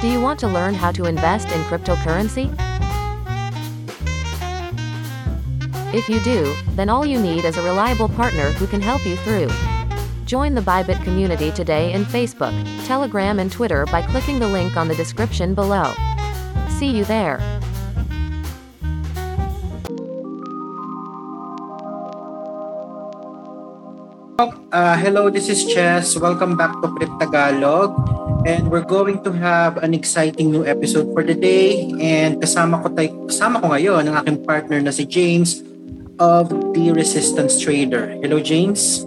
Do you want to learn how to invest in cryptocurrency? If you do, then all you need is a reliable partner who can help you through. Join the Bybit community today in Facebook, Telegram, and Twitter by clicking the link on the description below. See you there. Uh, hello, this is Chess. Welcome back to Crypt Tagalog. And we're going to have an exciting new episode for the day. And kasama ko, tay- kasama ko ngayon ang aking partner na si James of The Resistance Trader. Hello, James.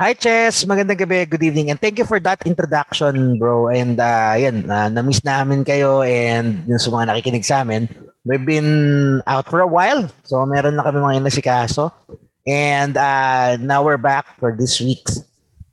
Hi, Chess. Magandang gabi. Good evening. And thank you for that introduction, bro. And uh, yan, uh, na-miss namin kayo and yung sa mga nakikinig sa amin. We've been out for a while. So, meron na kami mga inasikaso. And uh, now we're back for this week's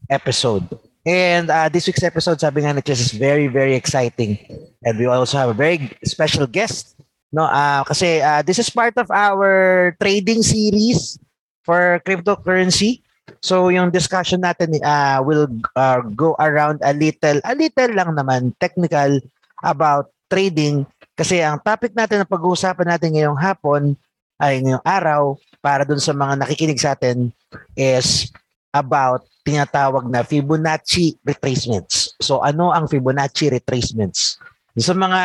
episode. And uh, this week's episode, sabi nga ni Chess, is very, very exciting. And we also have a very special guest. No, uh, kasi uh, this is part of our trading series for cryptocurrency. So yung discussion natin uh, will uh, go around a little, a little lang naman technical about trading. Kasi ang topic natin na pag-uusapan natin ngayong hapon ay ngayong araw para dun sa mga nakikinig sa atin is about tinatawag na Fibonacci retracements. So ano ang Fibonacci retracements? Sa mga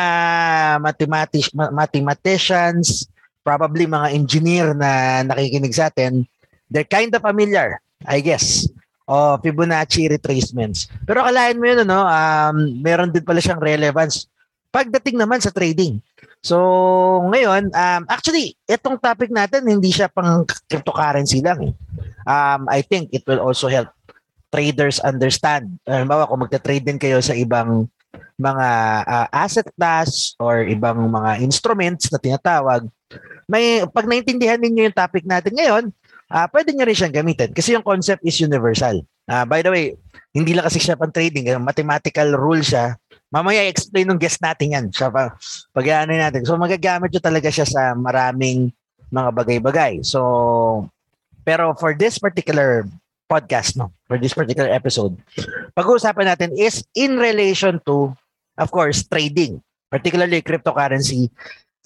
mathematics, mathematicians, probably mga engineer na nakikinig sa atin, they're kind of familiar, I guess, of Fibonacci retracements. Pero kalahin mo yun, ano, um, meron din pala siyang relevance pagdating naman sa trading. So, ngayon, um, actually, itong topic natin, hindi siya pang cryptocurrency lang. Eh. Um, I think it will also help traders understand. Halimbawa, kung magta-trade din kayo sa ibang mga uh, asset class or ibang mga instruments na tinatawag, may pag naintindihan ninyo yung topic natin ngayon, uh, pwede nyo rin siyang gamitin kasi yung concept is universal. Uh, by the way, hindi lang kasi siya pang trading, mathematical rule siya Mamaya explain ng guest natin yan. Pa, pag natin. So magagamit nyo talaga siya sa maraming mga bagay-bagay. So, pero for this particular podcast, no, for this particular episode, pag-uusapan natin is in relation to, of course, trading, particularly cryptocurrency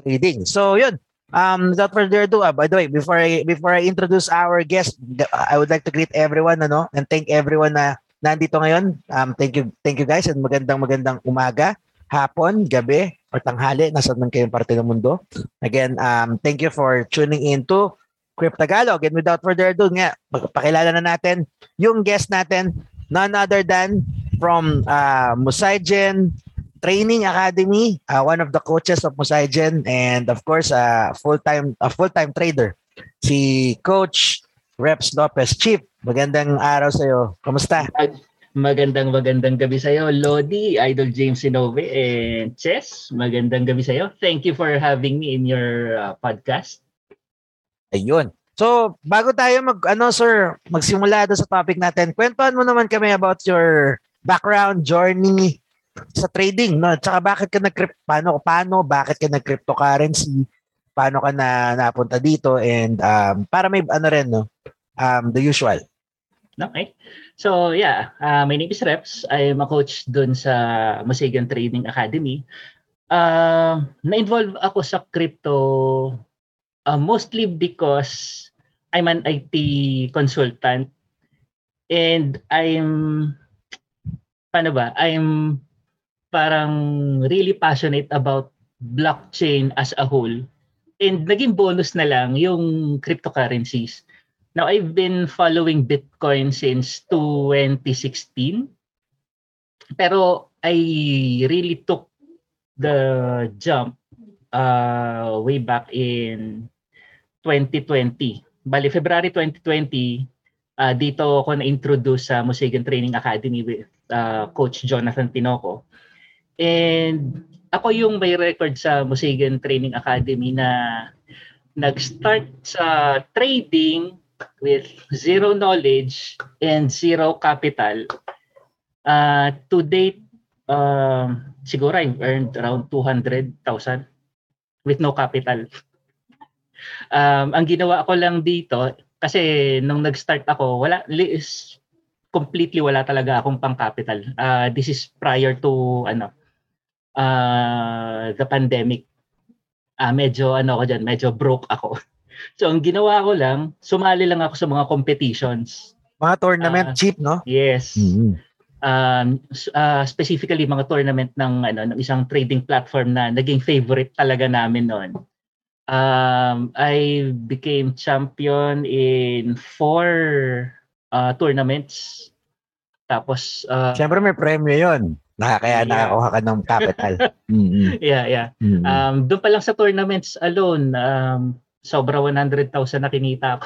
trading. So, yun. Um, without further ado, uh, by the way, before I before I introduce our guest, I would like to greet everyone, ano, and thank everyone na nandito ngayon. Um, thank you, thank you guys and magandang magandang umaga, hapon, gabi, or tanghali, nasa man kayong parte ng mundo. Again, um, thank you for tuning in to Crypt Tagalog. And without further ado, nga, pakilala na natin yung guest natin, none other than from uh, Musaigen Training Academy, uh, one of the coaches of Musaigen, and of course, a uh, full-time a full-time trader, si Coach Reps Lopez. Chief, magandang araw sa iyo. Kamusta? Magandang magandang gabi sa iyo, Lodi, Idol James Sinove, and Chess. Magandang gabi sa iyo. Thank you for having me in your uh, podcast. Ayun. So, bago tayo mag ano sir, magsimula do sa topic natin. Kwentuhan mo naman kami about your background journey sa trading, no? Tsaka bakit ka nag paano paano bakit ka nag cryptocurrency? paano ka na napunta dito and um, para may ano rin no um, the usual Okay. So yeah, uh, my name is Reps. I'm a coach dun sa Musigan Trading Academy. Uh, na-involve ako sa crypto uh, mostly because I'm an IT consultant and I'm paano ba? I'm parang really passionate about blockchain as a whole and naging bonus na lang yung cryptocurrencies. Now, I've been following Bitcoin since 2016. Pero I really took the jump uh, way back in 2020. Bali, February 2020, uh, dito ako na-introduce sa Musigan Training Academy with uh, Coach Jonathan Tinoco. And ako yung may record sa Musigan Training Academy na nag-start sa trading with zero knowledge and zero capital. Uh, to date, uh, siguro I've earned around 200,000 with no capital. Um, ang ginawa ko lang dito, kasi nung nag-start ako, wala, is completely wala talaga akong pang capital. Uh, this is prior to ano, uh, the pandemic, uh, medyo ano ako dyan, medyo broke ako. So ang ginawa ko lang, sumali lang ako sa mga competitions. Mga tournament Ah. cheap, no? Yes. Mhm. Um, uh, specifically mga tournament ng ano ng isang trading platform na naging favorite talaga namin noon. Um, I became champion in four uh, tournaments. Tapos uh, Siyempre may premyo yon. Na, kaya Yeah. nakakuha ka ng capital. Mhm. yeah, yeah. Mhm. Um, doon pa lang sa tournaments alone, um, sobra 100,000 na kinita ko.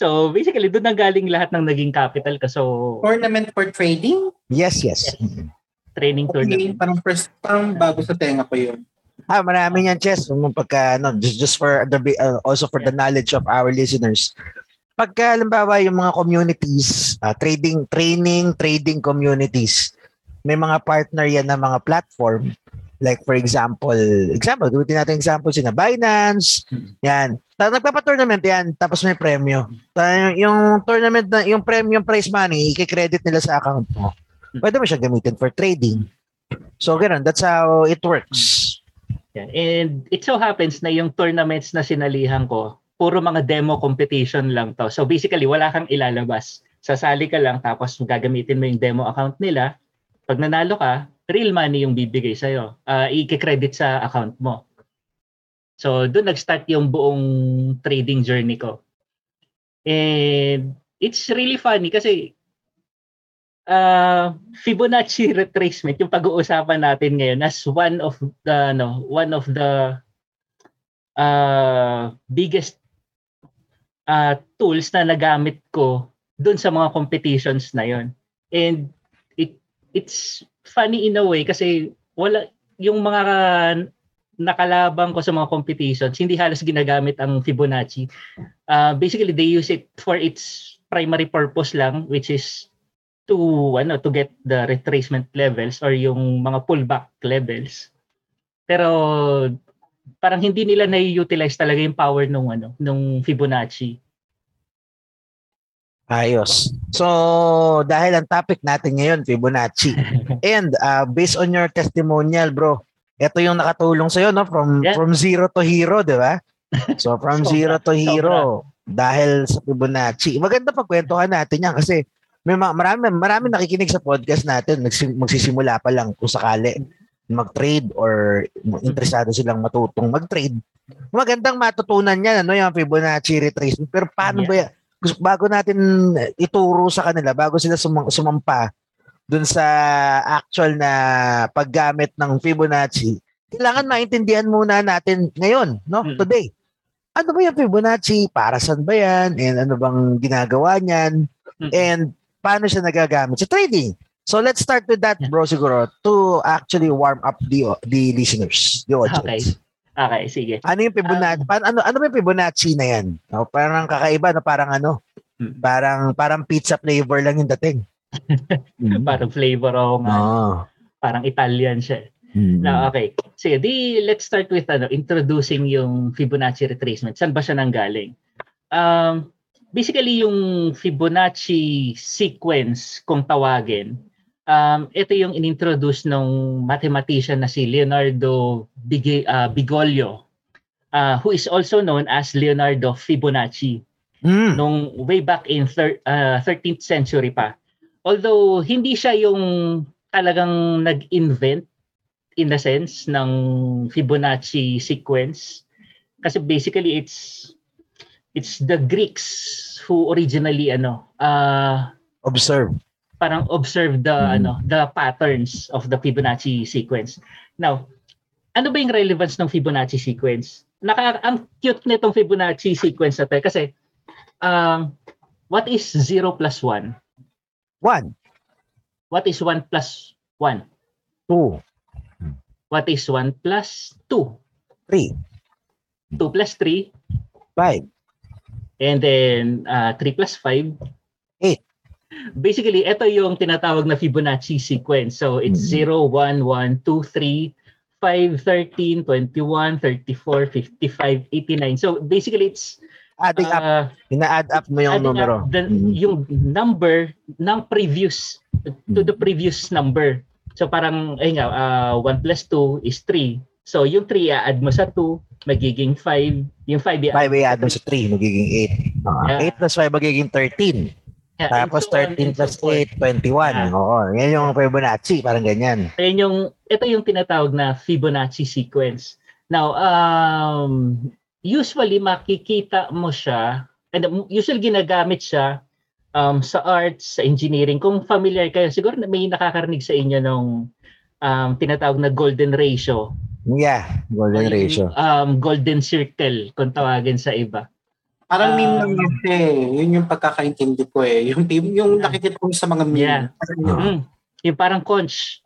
so basically, doon na galing lahat ng naging capital ko. So, Tournament for trading? yes, yes. Yes. training Okay, tournament. parang first, parang bago sa tenga ko yun. Ah, marami yan, Chess. Pagka, ano, just, just for the, uh, also for the knowledge of our listeners. Pagka, halimbawa, yung mga communities, ah, trading, training, trading communities, may mga partner yan na mga platform. Like, for example, example, gamitin natin example, sina Binance, yan. Ta- Nagpapa-tournament yan, tapos may premyo. Ta- yung tournament na, yung premium prize money, i-credit nila sa account mo. Pwede mo siya gamitin for trading. So, ganun. That's how it works. Yeah. And it so happens na yung tournaments na sinalihan ko, puro mga demo competition lang to. So basically, wala kang ilalabas. Sasali ka lang tapos gagamitin mo yung demo account nila. Pag nanalo ka, real money yung bibigay sa'yo. Uh, i-credit sa account mo. So doon nag-start yung buong trading journey ko. And it's really funny kasi uh, Fibonacci retracement yung pag-uusapan natin ngayon as one of the no one of the uh, biggest uh, tools na nagamit ko doon sa mga competitions na yon and it it's funny in a way kasi wala yung mga nakalabang ko sa mga competitions hindi halos ginagamit ang Fibonacci uh, basically they use it for its primary purpose lang which is to ano to get the retracement levels or yung mga pullback levels. Pero parang hindi nila na-utilize talaga yung power nung ano nung Fibonacci. Ayos. So, dahil ang topic natin ngayon, Fibonacci. And uh, based on your testimonial, bro, ito yung nakatulong sa'yo, no? From, Yeah. from zero to hero, di ba? So, from Sobra, zero to hero, dahil sa Fibonacci. Maganda pagkwentuhan natin yan kasi may mga, marami, marami nakikinig sa podcast natin, nagsim, magsisimula pa lang kung sakali mag-trade or interesado silang matutong mag-trade. Magandang matutunan yan, ano, yung Fibonacci retracement. Pero paano Yeah. ba yan? Bago natin ituro sa kanila, bago sila sumam- sumampa dun sa actual na paggamit ng Fibonacci, kailangan maintindihan muna natin ngayon, no? Mm. Today. Ano ba yung Fibonacci? Para saan ba yan? And ano bang ginagawa niyan? Mm. And paano siya nagagamit sa trading? So let's start with that, bro, siguro, to actually warm up the the listeners, the audience. Okay, sige. Ano yung Fibonacci? paano, ano, ano ba yung Fibonacci na yan? No, parang kakaiba, no? parang ano? Mm. Parang parang pizza flavor lang yung dating. Mm. Parang flavor o nga, Oo. parang Italian siya. Mm. Na okay. Sige, di let's start with ano, introducing yung Fibonacci retracement. Saan ba siya nanggaling? Um, basically yung Fibonacci sequence kung tawagin. Um, ito yung inintroduce ng mathematician na si Leonardo Big- uh, Bigoglio, uh, who is also known as Leonardo Fibonacci Mm. nung way back in thir- uh, 13th century pa. Although hindi siya yung talagang nag-invent in the sense ng Fibonacci sequence kasi basically it's it's the Greeks who originally ano uh, Observe. parang observe the Mhm. ano the patterns of the Fibonacci sequence. Now, ano ba yung relevance ng Fibonacci sequence? Naka ang cute nitong Fibonacci sequence na to eh, kasi um what is 0 plus 1? One, What is 1 plus 1? two, What is 1 plus 2? three, 2 plus 3 five, and then uh, 3 plus 5 Eight. Basically, ito yung tinatawag na Fibonacci sequence. So it's Mhm. 0, 1, 1, 2, 3, 5, 13, 21, 34, 55, 89. So basically, it's adding up. uh, Ina-add up mo yung numero. the, Mhm. yung number ng previous to the previous number. So parang, ay nga, uh, 1 plus 2 is 3. So yung 3, i-add mo sa 2, magiging 5. Yung 5, i-add 5 i-add mo sa 3, magiging 8. Uh, Yeah. 8 plus 5 magiging 13. Yeah, Tapos and so on 13 and plus so forth. 8, 21. Ah. Oo, yan yung Fibonacci, parang ganyan. Ayun yung, ito yung tinatawag na Fibonacci sequence. Now, um, usually makikita mo siya, and usually ginagamit siya um, sa arts, sa engineering. Kung familiar kayo, siguro na may nakakarinig sa inyo ng um, tinatawag na golden ratio. Yeah, golden yung, ratio. Um, golden circle, kung tawagin sa iba. Parang meme lang yun eh. Yun yung pagkakaintindi ko eh. Yung, yung nakikita ko sa mga meme. Yeah. Parang yun. Mm, yung parang conch.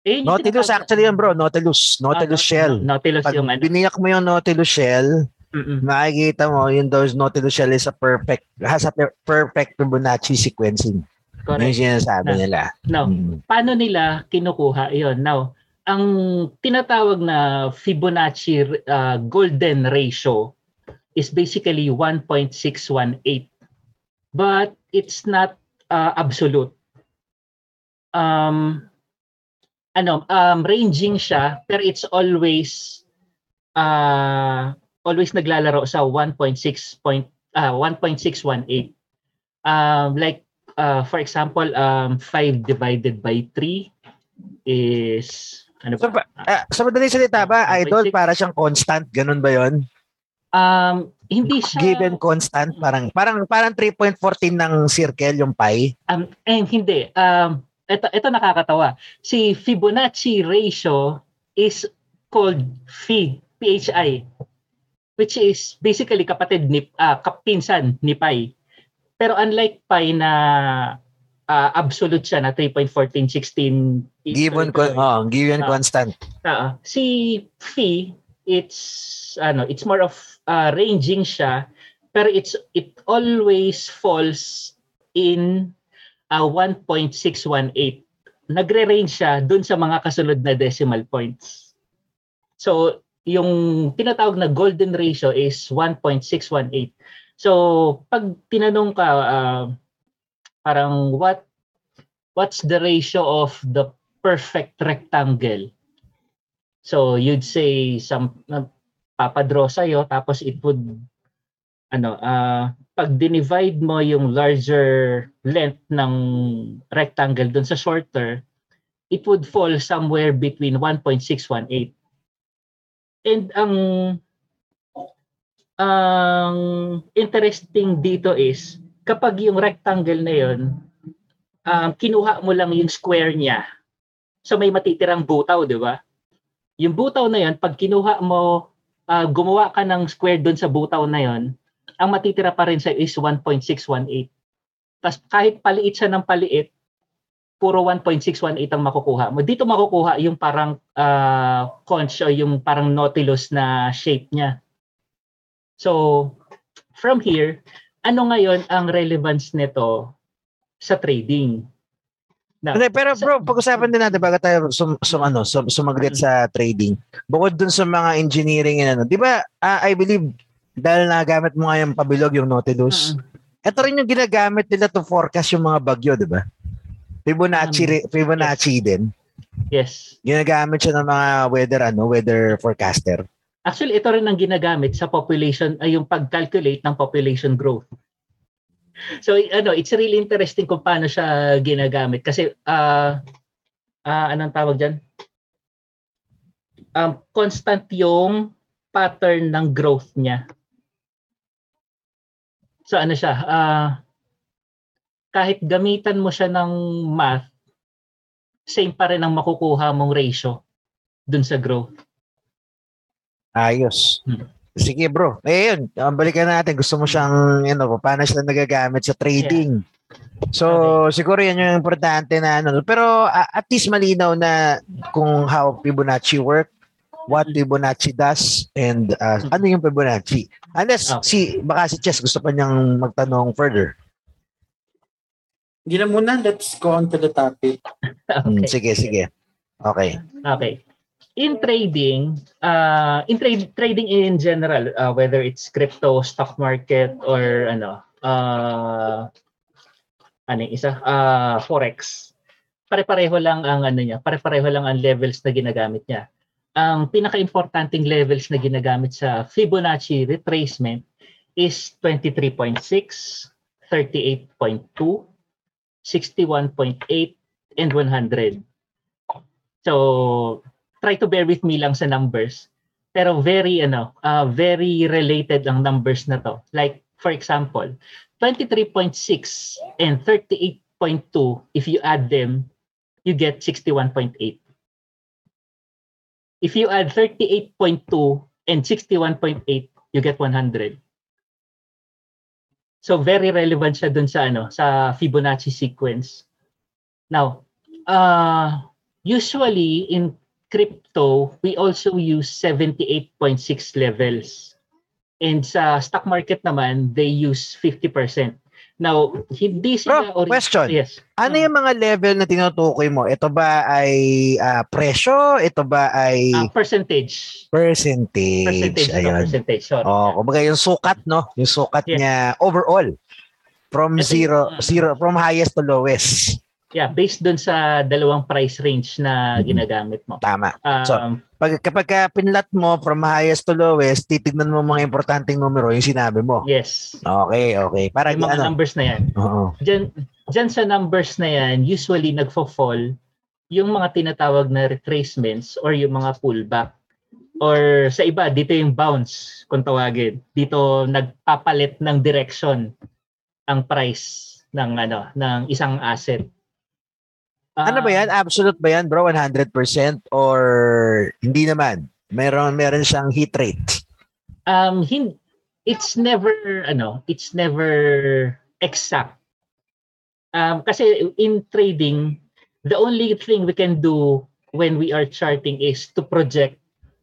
Eh, Nautilus actually yan bro, Nautilus. Nautilus Ah, shell. Nautilus Pag yung ano. biniyak mo yung Nautilus shell, Mm-mm. makikita mo yung those Nautilus shell is a perfect, has a per- perfect Fibonacci sequencing. Yun Correct. yung sinasabi Na- nila. Now, Mm. paano nila kinukuha yon Now, ang tinatawag na Fibonacci uh, golden ratio is basically 1.618. But it's not uh, absolute. Um, ano, um, ranging siya, pero it's always uh, always naglalaro sa 1.6 point uh, 1.618. Um, like uh, for example, um, 5 divided by 3 is ano So, ba? Ah, sa madaling salita ba, idol, six. para siyang constant? Ganun ba yon? Um, hindi siya Given constant? Parang parang parang 3.14 ng circle yung pi? um, eh, hindi. Um, ito, ito nakakatawa. Si Fibonacci ratio is called phi, PHI, which is basically kapatid ni ah, kapinsan ni pi. Pero unlike pi na ah, absolute siya na 3.1416 Given, con- oh, given Ah. constant. Oo. si phi it's ano it's more of uh, ranging siya pero it's it always falls in uh, 1.618 nagre-range siya dun sa mga kasunod na decimal points. So yung tinatawag na golden ratio is 1.618 so pag tinanong ka uh, parang what what's the ratio of the perfect rectangle? So you'd say some uh, papadraw sa'yo tapos it would ano ah pag dinivide mo yung larger length ng rectangle dun sa shorter it would fall somewhere between 1.618 and ang ang interesting dito is kapag yung rectangle na yon um, kinuha mo lang yung square niya. So may matitirang butaw di ba? Yung butaw na yon, pag kinuha mo, ah, gumawa ka ng square doon sa butaw na yon, ang matitira pa rin sa is 1.618. Tapos kahit paliit siya ng paliit, puro 1.618 ang makukuha mo. Dito makukuha yung parang uh, conch o yung parang nautilus na shape niya. So, from here, ano ngayon ang relevance nito sa trading? Now, pero bro, pag-usapan din natin bago tayo sum, sum, ano, sum, sumaglit sa trading. Bukod dun sa mga engineering and ano, di ba, ah, I believe, dahil nagamit mo nga yung pabilog, yung Nautilus, Mm-mm. ito rin yung ginagamit nila to forecast yung mga bagyo, di ba? Fibonacci, Um, Fibonacci din. yes. Ginagamit siya ng mga weather, ano, weather forecaster. Actually, ito rin ang ginagamit sa population, ay yung pag-calculate ng population growth. So, ano, it's really interesting kung paano siya ginagamit. Kasi, ah ah, anong tawag dyan? Um, constant yung pattern ng growth niya. So, ano siya? ah kahit gamitan mo siya ng math, same pa rin ang makukuha mong ratio dun sa growth. Ayos. Hmm. Sige bro. Eh yun, um, balikan natin. Gusto mo siyang, you know, paano sila nagagamit sa trading. So, siguro yan yung importante na ano. Pero a- at least malinaw na kung how Fibonacci work, what Fibonacci does, and uh, ano yung Fibonacci. Unless Okay. si, baka si Chess gusto pa niyang magtanong further. Hindi na muna, let's go on to the topic. Hmm, Okay. sige, sige. Okay. Okay. In trading, uh, in trade trading in general, uh, whether it's crypto, stock market, or ano, uh, ano yung isa, uh, forex. pare-pareho lang ang ano niya, pare-pareho lang ang levels na ginagamit niya. Ang pinaka-importanting levels na ginagamit sa Fibonacci retracement is 23.6, 38.2, 61.8, and 100. So, try to bear with me lang sa numbers. Pero very ano, uh, very related ang numbers na to. Like for example, 23.6 and 38.2 if you add them, you get 61.8. If you add 38.2 and 61.8, you get 100. So very relevant siya dun sa ano, sa Fibonacci sequence. Now, uh, usually in crypto, we also use 78.6 levels. And sa stock market naman, they use 50%. Now, hindi sila... Bro, question. Yes. Ano yung mga level na tinutukoy mo? Ito ba ay uh, presyo? Ito ba ay... Uh, percentage. Percentage. Percentage. Ayun. percentage. Sorry. Oh, kumbaga yung sukat, no? Yung sukat yes. niya overall. From Kasi, zero, uh, zero, from highest to lowest. Yeah, based dun sa dalawang price range na ginagamit mo. Tama. Um, so, pag, kapag ka pinlat mo from highest to lowest, titignan mo mga importanteng numero yung sinabi mo. Yes. Okay, okay. Para yung mga ano, numbers na yan. Oo. Diyan, diyan sa numbers na yan, usually nagfo-fall yung mga tinatawag na retracements or yung mga pullback. Or sa iba, dito yung bounce, kung tawagin. Dito nagpapalit ng direction ang price ng ano ng isang asset ano ba yan? Ah. Absolute ba yan, bro? 100% or hindi naman? Meron meron siyang hit rate. Um hin it's never ano, it's never exact. Um kasi in trading, the only thing we can do when we are charting is to project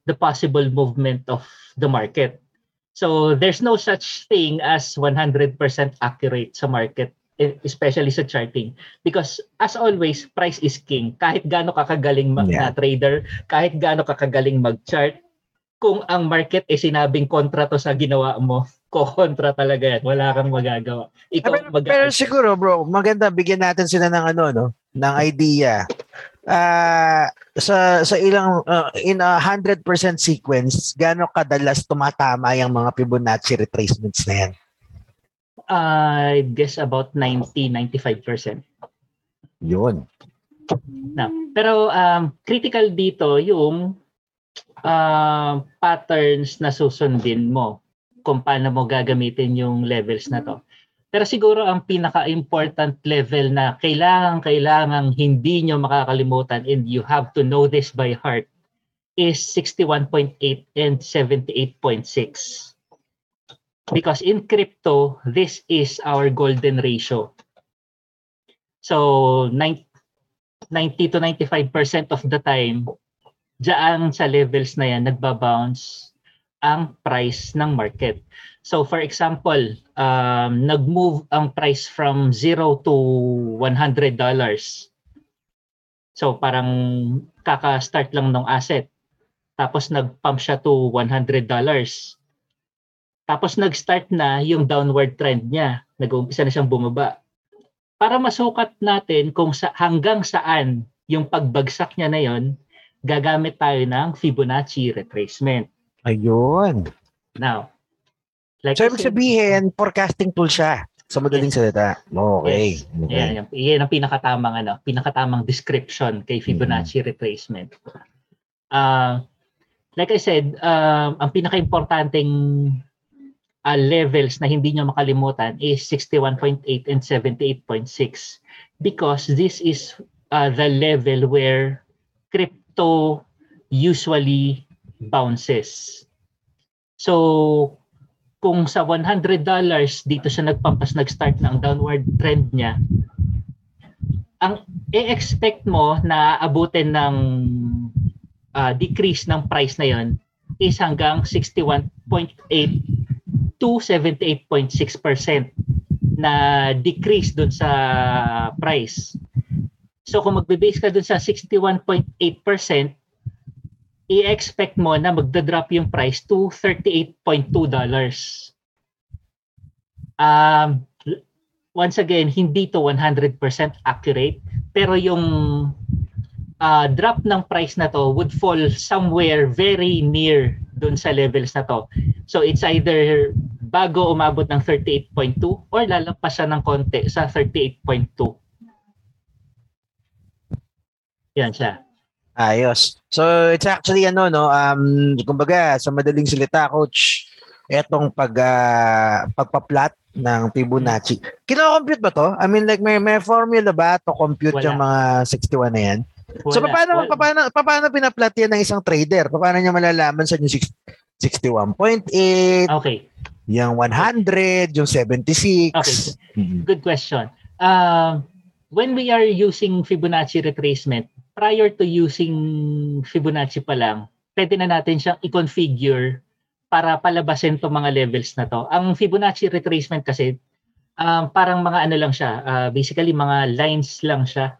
the possible movement of the market. So there's no such thing as 100% accurate sa market especially sa charting. Because as always price is king. Kahit gaano kakagaling mag yeah. na trader kahit gaano kakagaling mag-chart kung ang market ay sinabing kontra to sa ginawa mo kontra talaga yan. Wala kang magagawa. Ikaw pero, mag- pero siguro bro maganda bigyan natin sila ng ano no? Ng idea. Uh, sa sa ilang uh, in a 100% sequence gaano kadalas tumatama yung mga Fibonacci retracements na yan I guess about 90-95%. Yun. Na, pero um, critical dito yung uh, patterns na susundin mo kung paano mo gagamitin yung levels na to. Pero siguro ang pinaka-important level na kailangan kailangan hindi nyo makakalimutan and you have to know this by heart is 61.8 and 78.6. Because in crypto, this is our golden ratio. So 90 to 95% of the time, diyan sa levels na yan, nagbabounce ang price ng market. So for example, um, nag-move ang price from 0 to $100. So parang kaka-start lang ng asset. Tapos nag-pump siya to $100. Tapos nag-start na yung downward trend niya. Nag-uumpisa na siyang bumaba. Para masukat natin kung sa, hanggang saan yung pagbagsak niya na yon, gagamit tayo ng Fibonacci retracement. Ayun. Now, like so, ibig sabihin, forecasting tool siya. Sa madaling yes. salita. Okay. Yes. okay. Yan, yan, yan ang pinakatamang ano, pinakatamang description kay Fibonacci mm-hmm. retracement. Uh, like I said, uh, ang pinaka-importanting uh, levels na hindi nyo makalimutan is 61.8 and 78.6 because this is uh, the level where crypto usually bounces. So, kung sa $100 dito siya nagpampas nag-start ng downward trend niya, ang i-expect mo na abutin ng uh, decrease ng price na yon is hanggang 61.8 to 78.6% na decrease dun sa price. So kung magbe-base ka dun sa 61.8%, i-expect mo na magda-drop yung price to $38.2. Um, once again, hindi to 100% accurate, pero yung uh, drop ng price na to would fall somewhere very near dun sa levels na to. So it's either bago umabot ng 38.2 or lalampas siya ng konti sa 38.2. Yan siya. Ayos. So it's actually ano no, um kumbaga sa madaling salita coach, etong pag uh, pagpa-plot ng Fibonacci. Kino-compute ba to? I mean like may may formula ba to compute Wala. yung mga 61 na yan? Wala. So paano Wala. paano paano pina-plot yan ng isang trader? Paano niya malalaman sa yung 61.8? Okay. Yung 100, yung 76. Okay. Good question. Um uh, when we are using Fibonacci retracement, prior to using Fibonacci pa lang, pwede na natin siyang i-configure para palabasin itong mga levels na to. Ang Fibonacci retracement kasi, um, parang mga ano lang siya, uh, basically mga lines lang siya.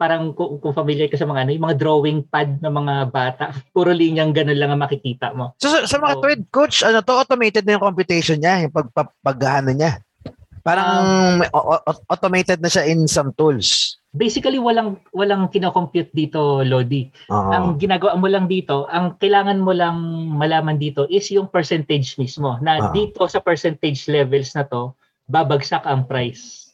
Parang kung, kung familiar ka sa mga ano, yung mga drawing pad ng mga bata, puro linyang ganun lang ang makikita mo. So, sa, sa mga so, tweet, coach, ano to, automated na yung computation niya, yung pag, pag, pag ano niya. Parang um, automated na siya in some tools. Basically walang walang kino-compute dito Lodi. Uh-huh. Ang ginagawa mo lang dito, ang kailangan mo lang malaman dito is yung percentage mismo na uh-huh. dito sa percentage levels na to babagsak ang price.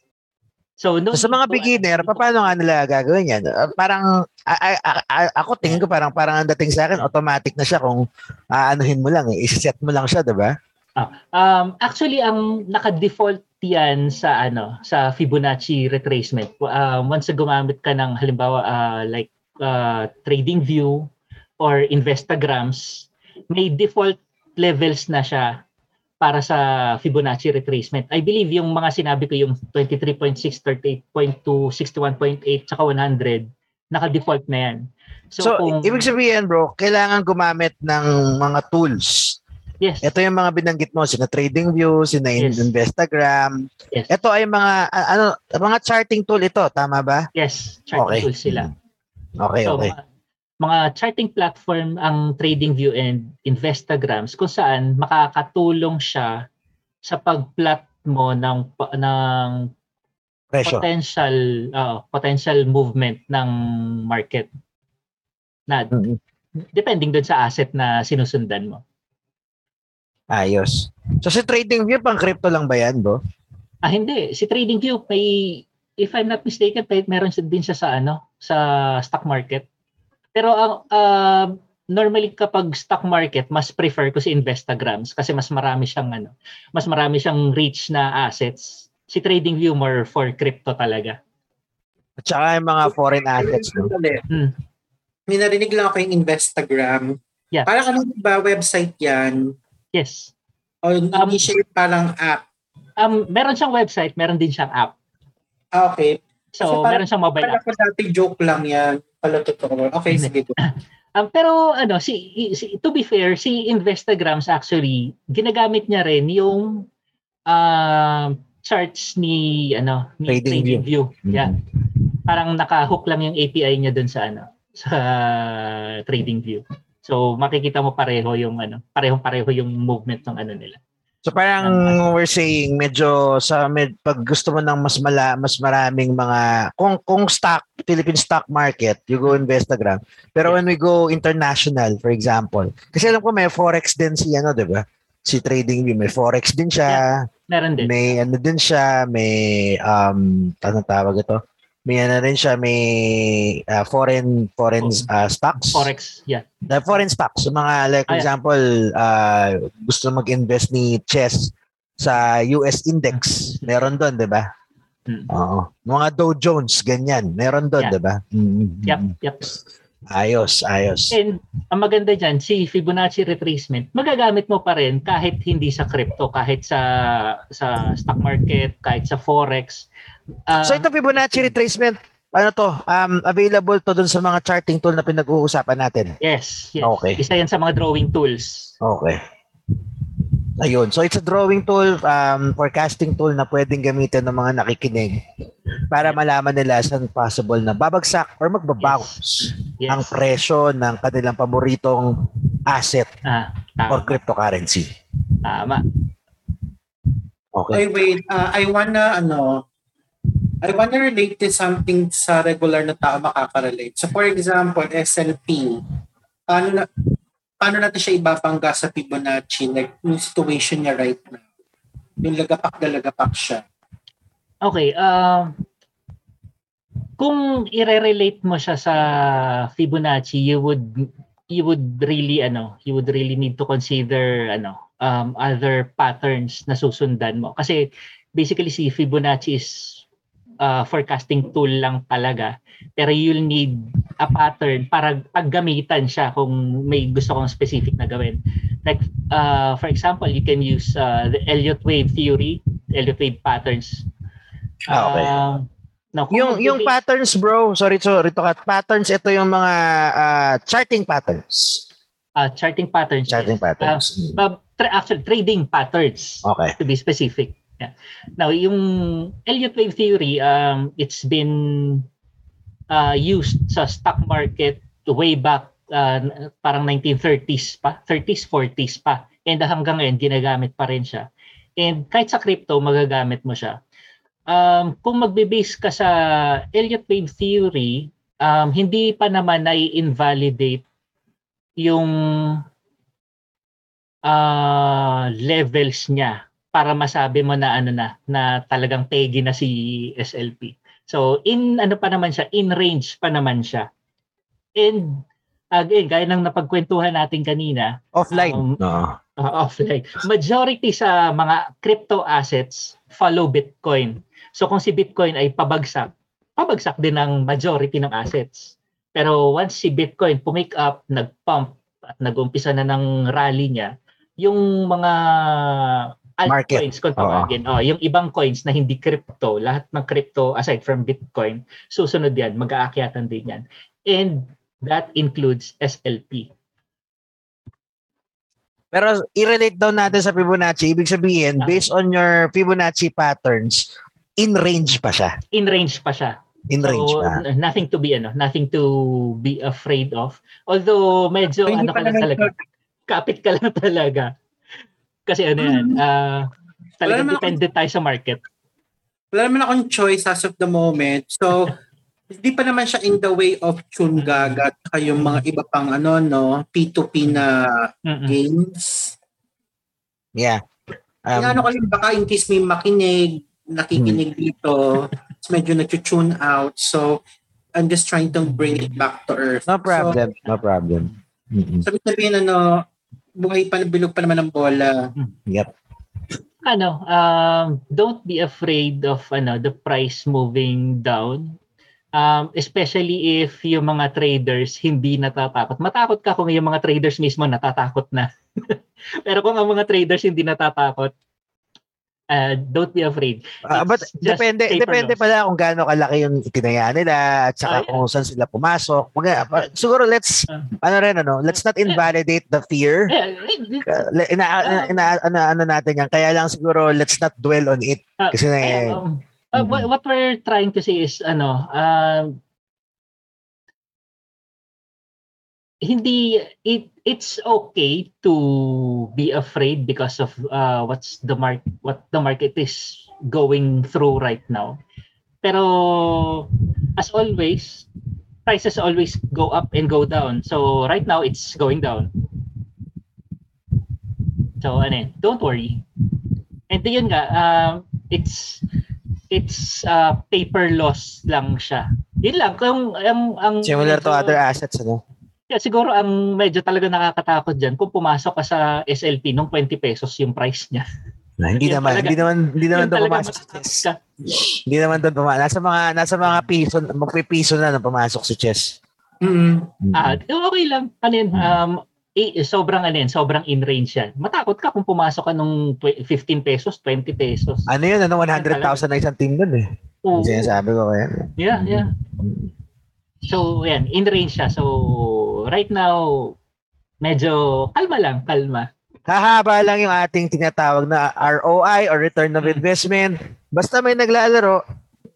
So, no, so sa mga beginner, ano, paano nga nila gagawin yan? Uh, parang I, I, I, ako tingin ko parang parang ang dating sa akin automatic na siya kung aanuhin mo lang eh, i-set mo lang siya, 'di ba? Ah, um, actually ang naka-default yan sa ano sa Fibonacci retracement. Uh, once gumamit ka ng halimbawa uh, like uh, Trading View or Investagrams, may default levels na siya para sa Fibonacci retracement. I believe yung mga sinabi ko yung 23.6, 38.2, 61.8 saka 100 naka-default na yan. So, so kung, ibig sabihin bro, kailangan gumamit ng mga tools Yes. Ito yung mga binanggit mo, sina Trading View, sina yes. Investagram. Yes. Ito ay mga ano mga charting tool ito, tama ba? Yes, charting okay. tool sila. Okay, so, okay. Mga, charting platform ang Trading View and Investagrams kung saan makakatulong siya sa pag-plot mo ng ng Presyo. potential uh, potential movement ng market na mm-hmm. depending doon sa asset na sinusundan mo. Ayos. So si TradingView pang crypto lang ba yan, bro? Ah, hindi. Si TradingView may if I'm not mistaken, may meron din siya sa ano, sa stock market. Pero ang uh, normally kapag stock market, mas prefer ko si Investagrams kasi mas marami siyang ano, mas marami siyang reach na assets. Si TradingView more for crypto talaga. At saka yung mga foreign assets. No? Hmm. May narinig lang ako yung Investagram. Yeah. Para kanina ba website yan? Yes. O um, siya parang app? Um, meron siyang website, meron din siyang app. Ah, okay. So, parang, meron siyang mobile app. Parang dati joke lang yan. Pala totoo. Okay, sige. Um, pero ano, si, si to be fair, si Investagrams actually ginagamit niya rin yung uh, charts ni ano, ni Trading, Trading View. View. Yeah. Mm-hmm. Parang naka-hook lang yung API niya doon sa ano, sa Trading View. So makikita mo pareho yung ano, parehong-pareho yung movement ng ano nila. So parang um, we're saying medyo sa med, pag gusto mo ng mas mala, mas maraming mga kung kung stock Philippine stock market, you go Investagram. Pero yeah. when we go international, for example, kasi alam ko may forex din si ano, 'di ba? Si TradingView may forex din siya. Yeah, meron din. May ano din siya, may um anong tawag ito? May ano rin siya, may uh, foreign foreign uh, stocks. Forex, yeah. The foreign stocks. So mga like for example, uh, gusto mag-invest ni Chess sa US index, meron doon, 'di ba? Mm. Oo. Mga Dow Jones ganyan, meron doon, yeah. 'di ba? Mm-hmm. Yep, yep. Ayos, ayos. And ang maganda diyan, si Fibonacci retracement, magagamit mo pa rin kahit hindi sa crypto, kahit sa sa stock market, kahit sa forex Uh, so ito Fibonacci retracement, ano to, um, available to dun sa mga charting tool na pinag-uusapan natin? Yes, yes. Okay. Isa yan sa mga drawing tools. Okay. Ayun. So it's a drawing tool, um, forecasting tool na pwedeng gamitin ng mga nakikinig para malaman nila saan possible na babagsak or magbabounce yes. yes. ang presyo ng kanilang paboritong asset ah, or cryptocurrency. Tama. Okay. Ay, wait. Uh, I wanna, ano, I wanna relate to something sa regular na tao makaka-relate. So, for example, SLP, paano, na, paano natin siya ibabangga sa Fibonacci, like, yung situation niya right now? Yung lagapak na lagapak siya. Okay, uh, kung i-relate mo siya sa Fibonacci, you would you would really ano, you would really need to consider ano, um, other patterns na susundan mo. Kasi basically si Fibonacci is uh, forecasting tool lang talaga. Pero you'll need a pattern para paggamitan siya kung may gusto kong specific na gawin. Like, uh, for example, you can use uh, the Elliott wave theory, Elliott wave patterns. Okay. Uh, now, kung Yung yung magbibig- patterns bro, sorry sorry to cut. Patterns ito yung mga ah, charting patterns. uh, charting patterns. Charting yes. patterns. Uh, tra- actually, trading patterns. Okay. to be specific. Yeah. Now, yung Elliott wave theory, um, it's been uh, used sa stock market way back uh, parang 1930s pa, 30s, 40s pa. And hanggang ngayon, ginagamit pa rin siya. And kahit sa crypto, magagamit mo siya. Um, kung magbe-base ka sa Elliott wave theory, um, hindi pa naman na-invalidate yung ah levels niya para masabi mo na ano na na talagang pegi na si SLP. So in ano pa naman siya, in range pa naman siya. And again, gaya ng napagkwentuhan natin kanina, Offline. Um, Oo. uh, offline. Majority sa mga crypto assets follow Bitcoin. So kung si Bitcoin ay pabagsak, pabagsak din ang majority ng assets. Pero once si Bitcoin pumake up, nag-pump at nag-umpisa na ng rally niya, yung mga. Altcoins kung tawagin, oh, yung ibang coins na hindi crypto, lahat ng crypto aside from Bitcoin, susunod yan, mag-aakyatan din yan. And that includes SLP. Pero i-relate daw natin sa Fibonacci, ibig sabihin, Ah. based on your Fibonacci patterns, in range pa siya. In range pa siya. In range So, pa. nothing to be ano, nothing to be afraid of. Although medyo So, hindi ano ka lang talaga. Kapit ka lang talaga. Kasi ano yan, ah talagang dependent tayo sa market. Wala naman akong choice as of the moment. So, hindi pa naman siya in the way of Chungaga at yung mga iba pang ano, no, P2P na Mm-mm. games. Yeah. Um, Um, ano ko lang, baka in case may makinig, nakikinig dito, medyo nag-tune out. So, I'm just trying to bring it back to earth. no problem. no problem. Mm-mm. So, sabi sabihin, ano, buhay pa, bilog pa naman ang bola. Yep. Ano, um don't be afraid of ano the price moving down. Um, especially if yung mga traders hindi natatakot. Matakot ka kung yung mga traders mismo natatakot na. Pero kung ang mga traders hindi natatakot, uh, don't be afraid. Ah, but depende depende loss. pala kung gaano kalaki yung itinaya nila at saka yeah. kung saan sila pumasok. Mga, siguro let's Ah. ano rin ano, let's not invalidate the fear. Uh, ina, ina, ina, ano, ano natin yan. Kaya lang siguro let's not dwell on it. Kasi na, eh, um, uh, what, what we're trying to say is ano, uh, hindi it it's okay to be afraid because of uh, what's the mark what the market is going through right now. Pero as always, prices always go up and go down. So right now it's going down. So ano, yun, don't worry. And yun nga, um, it's it's uh, paper loss lang siya. Yun lang kung ang ang similar to other assets, ano? Yeah, siguro ang medyo talaga nakakatakot diyan kung pumasok ka sa SLP nung 20 pesos yung price niya. Na, hindi Yun naman, talaga. hindi naman, hindi naman Yun doon pumasok si Chess. Hindi naman doon pumasok. Nasa mga, nasa mga piso, magpipiso na nung pumasok si Chess. Mm. Ah, okay lang. Ano yun, um, eh, sobrang ano yan, sobrang in range yan. Matakot ka kung pumasok ka nung tw- 15 pesos, 20 pesos. Ano yun? Ano, 100,000 na isang team doon eh. Oo. Sinasabi ko kaya. Yeah, yeah. So, yan, in range siya. So, right now, medyo kalma lang, kalma. Hahaba lang yung ating tinatawag na ROI or return of investment. Basta may naglalaro,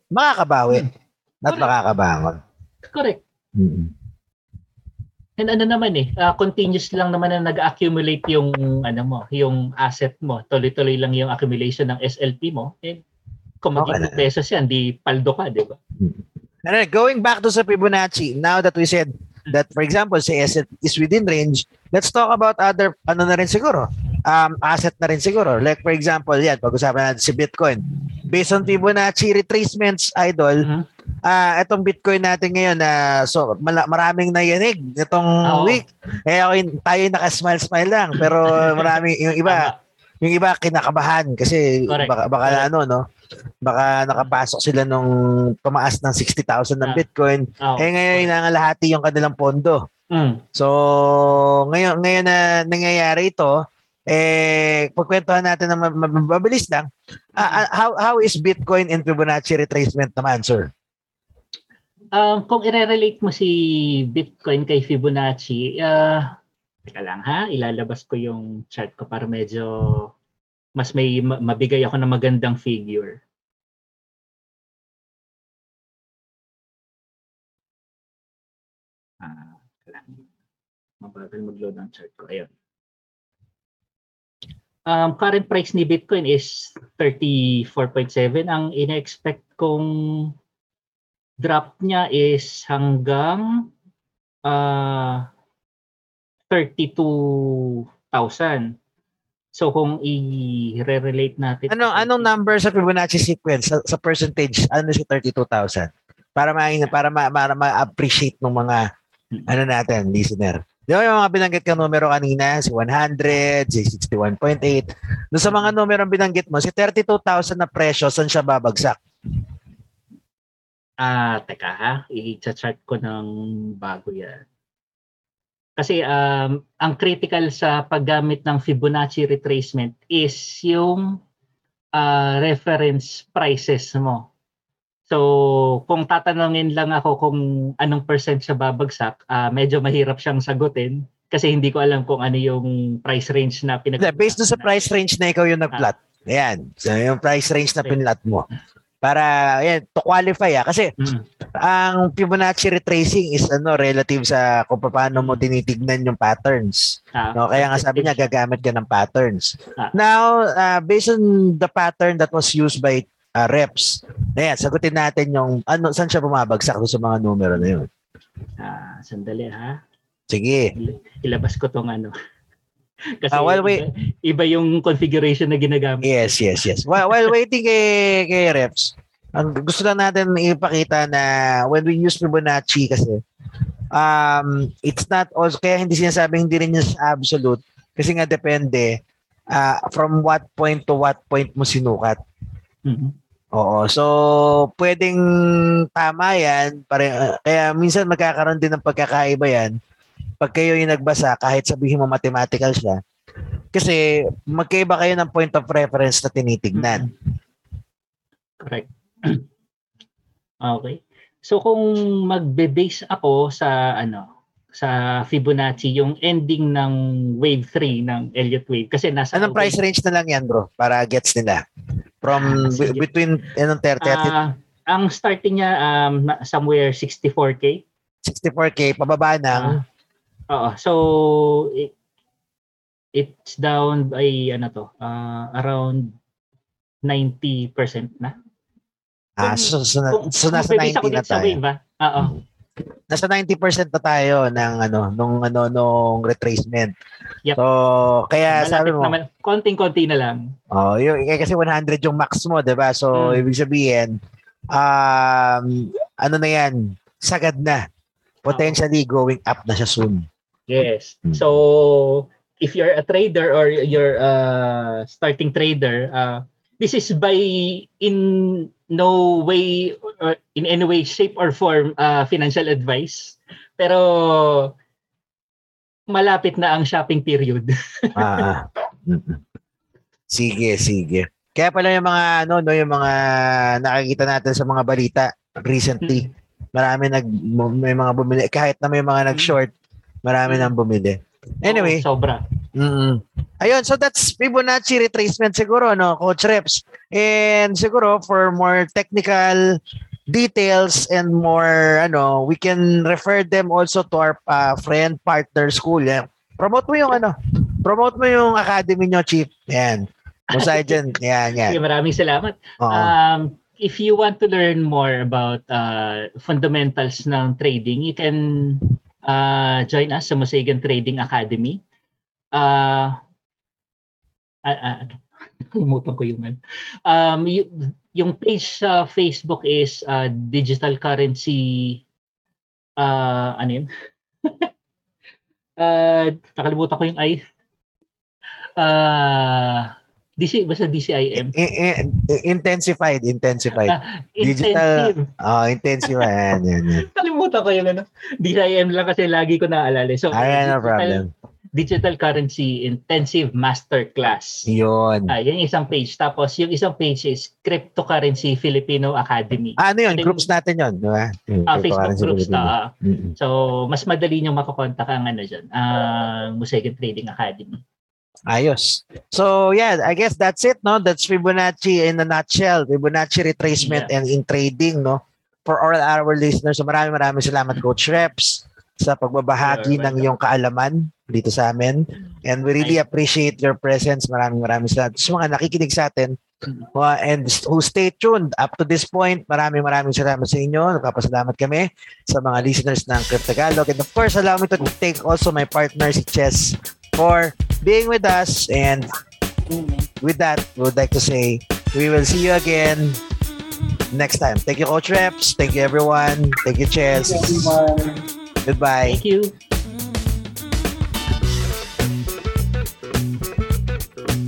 makakabawi at Correct. makakabangon. Correct. Mm-mm. And ano naman eh, uh, continuous lang naman na nag-accumulate yung ano mo, yung asset mo. Tuloy-tuloy lang yung accumulation ng SLP mo. And kung maging okay. pesos yan, di paldo ka, di ba? And going back to sa Fibonacci, now that we said that for example, si asset is within range, let's talk about other ano na rin siguro. Um, asset na rin siguro. Like for example, yan, pag-usapan natin si Bitcoin. Based on Fibonacci retracements, idol, mm-hmm. uh, itong Bitcoin natin ngayon na uh, so mal- maraming nayanig itong oh. week. Eh ako tayo naka-smile-smile lang, pero maraming yung iba yung iba kinakabahan kasi Correct. baka, baka Correct. ano no baka nakapasok sila nung tumaas ng 60,000 ng ah. Bitcoin. Oh. Eh ngayon nangalahati yung kanilang pondo. Mm. So ngayon ngayon na nangyayari ito, eh pagkwentuhan natin ng mabilis lang. Uh, how how is Bitcoin and Fibonacci retracement naman, sir? Um, kung i-relate mo si Bitcoin kay Fibonacci, uh, teka lang ha, ilalabas ko yung chart ko para medyo mas may mabigay ako ng magandang figure. Ah, mabagal mag-load ang chart ko. Ayun. Um, current price ni Bitcoin is 34.7. Ang ina-expect kong drop niya is hanggang uh, 32,000. So kung i-relate natin Ano anong number sa Fibonacci sequence sa, sa percentage ano si 32,000 para ma para ma, para ma-appreciate ng mga hmm. ano natin listener. Di ba yung mga binanggit kang numero kanina, si 100, si 61.8. Doon sa mga numero binanggit mo, si 32,000 na presyo, saan siya babagsak? Ah, uh, teka ha, i-chart ko ng bago yan. Kasi um, ang critical sa paggamit ng Fibonacci retracement is yung uh, reference prices mo. So, kung tatanungin lang ako kung anong percent siya babagsak, uh, medyo mahirap siyang sagutin kasi hindi ko alam kung ano yung price range na pinag Based sa price range na ikaw yung nag-plot. Ah. Ayan. So, yung price range na pinlat mo para ayan, to qualify ah kasi mm. ang Fibonacci retracing is ano relative sa kung paano mo tinitignan yung patterns. Ah, no, kaya nga sabi niya gagamit ka ng patterns. Ah. Now, uh, based on the pattern that was used by uh, reps. Ayan, sagutin natin yung ano saan siya bumabagsak sa mga numero na yun. Ah, sandali ha. Sige. Ilabas ko tong ano. Kasi uh, while wait, iba, iba yung configuration na ginagamit. Yes, yes, yes. While, while waiting kay, kay Reps, ang gusto lang natin ipakita na when we use Fibonacci kasi, um, it's not also, kaya hindi sinasabing hindi rin yung absolute kasi nga depende uh, from what point to what point mo sinukat. Mm-hmm. Oo. So, pwedeng tama yan. Pare, uh, kaya minsan magkakaroon din ng pagkakaiba yan pag kayo yung nagbasa, kahit sabihin mo mathematical siya, kasi magkaiba kayo ng point of reference na tinitignan. Correct. Okay. So kung magbe-base ako sa ano, sa Fibonacci, yung ending ng wave 3 ng Elliott wave kasi nasa Anong price range na lang yan, bro? Para gets nila. From ah, b- between anong 30 uh, ang starting niya um somewhere 64k. 64k pababa ng uh, Oo. So, it, it's down by, ano to, uh, around 90% na. Ah, so, so, na, so nasa 90 na tayo. Ba? Oo. Hmm. Nasa 90% na tayo ng ano nung ano nung retracement. Yep. So kaya Malapit sabi mo naman, konting-konti na lang. Oh, yung eh, kasi 100 yung max mo, 'di ba? So hmm. ibig sabihin um ano na 'yan, sagad na. Potentially going up na siya soon. Yes. Hmm. So if you're a trader or you're a starting trader, uh, this is by in no way or in any way, shape or form uh, financial advice. Pero malapit na ang shopping period. ah. Sige, sige. Kaya pala yung mga ano no, yung mga nakikita natin sa mga balita recently. Hmm. Marami nag may mga bumili kahit na may mga nag-short Marami nang bumili. Anyway. Oh, sobra. Mm. Ayun, so that's Fibonacci retracement siguro, no, Coach Reps. And siguro for more technical details and more ano, we can refer them also to our uh, friend partner school. Yeah. Promote mo yung ano, promote mo yung academy nyo, Chief. Yan. Musay dyan. Yan, yan. Sige, maraming salamat. Oo. Um, if you want to learn more about uh, fundamentals ng trading, you can uh, join us sa Musegan Trading Academy. Uh, uh, uh, Kalimutan ko yung ano. Um, y- yung page sa Facebook is uh, Digital Currency uh, ano yun? uh, nakalimutan ko yung I. Uh, DC, basta DCIM. I- i- intensified, intensified. Ah, Digital- Intensive. Oh, intensified. Yan, yan, yan. Kalimutan ko yung ano. DCIM lang kasi lagi ko naalala. So, Ayan, no digital- problem. Digital Currency Intensive Masterclass. Yun. Ah, yan yung isang page. Tapos yung isang page is Cryptocurrency Filipino Academy. Ah, ano yun? Groups natin yun, di ba? Yung Ah, Facebook groups na. ah. Mm-mm. So, mas madali nyo makakontak ang ano dyan. Uh, Musegan Trading Academy. Ayos. So, yeah, I guess that's it, no? That's Fibonacci in a nutshell. Fibonacci retracement and in trading, no? For all our listeners. So, maraming maraming salamat, Coach Reps, sa pagbabahagi ng iyong kaalaman dito sa amin. And we really appreciate your presence. Maraming maraming salamat. Sa mga nakikinig sa atin, uh, and who stay tuned up to this point, maraming maraming salamat sa inyo. Nagpapasalamat kami sa mga listeners ng Cryptagalog. And of course, allow me to thank also my partner, si Chess, for being with us. And with that, we would like to say, we will see you again next time. Thank you, Coach Reps. Thank you, everyone. Thank you, Chess. Everyone. Goodbye. Thank you.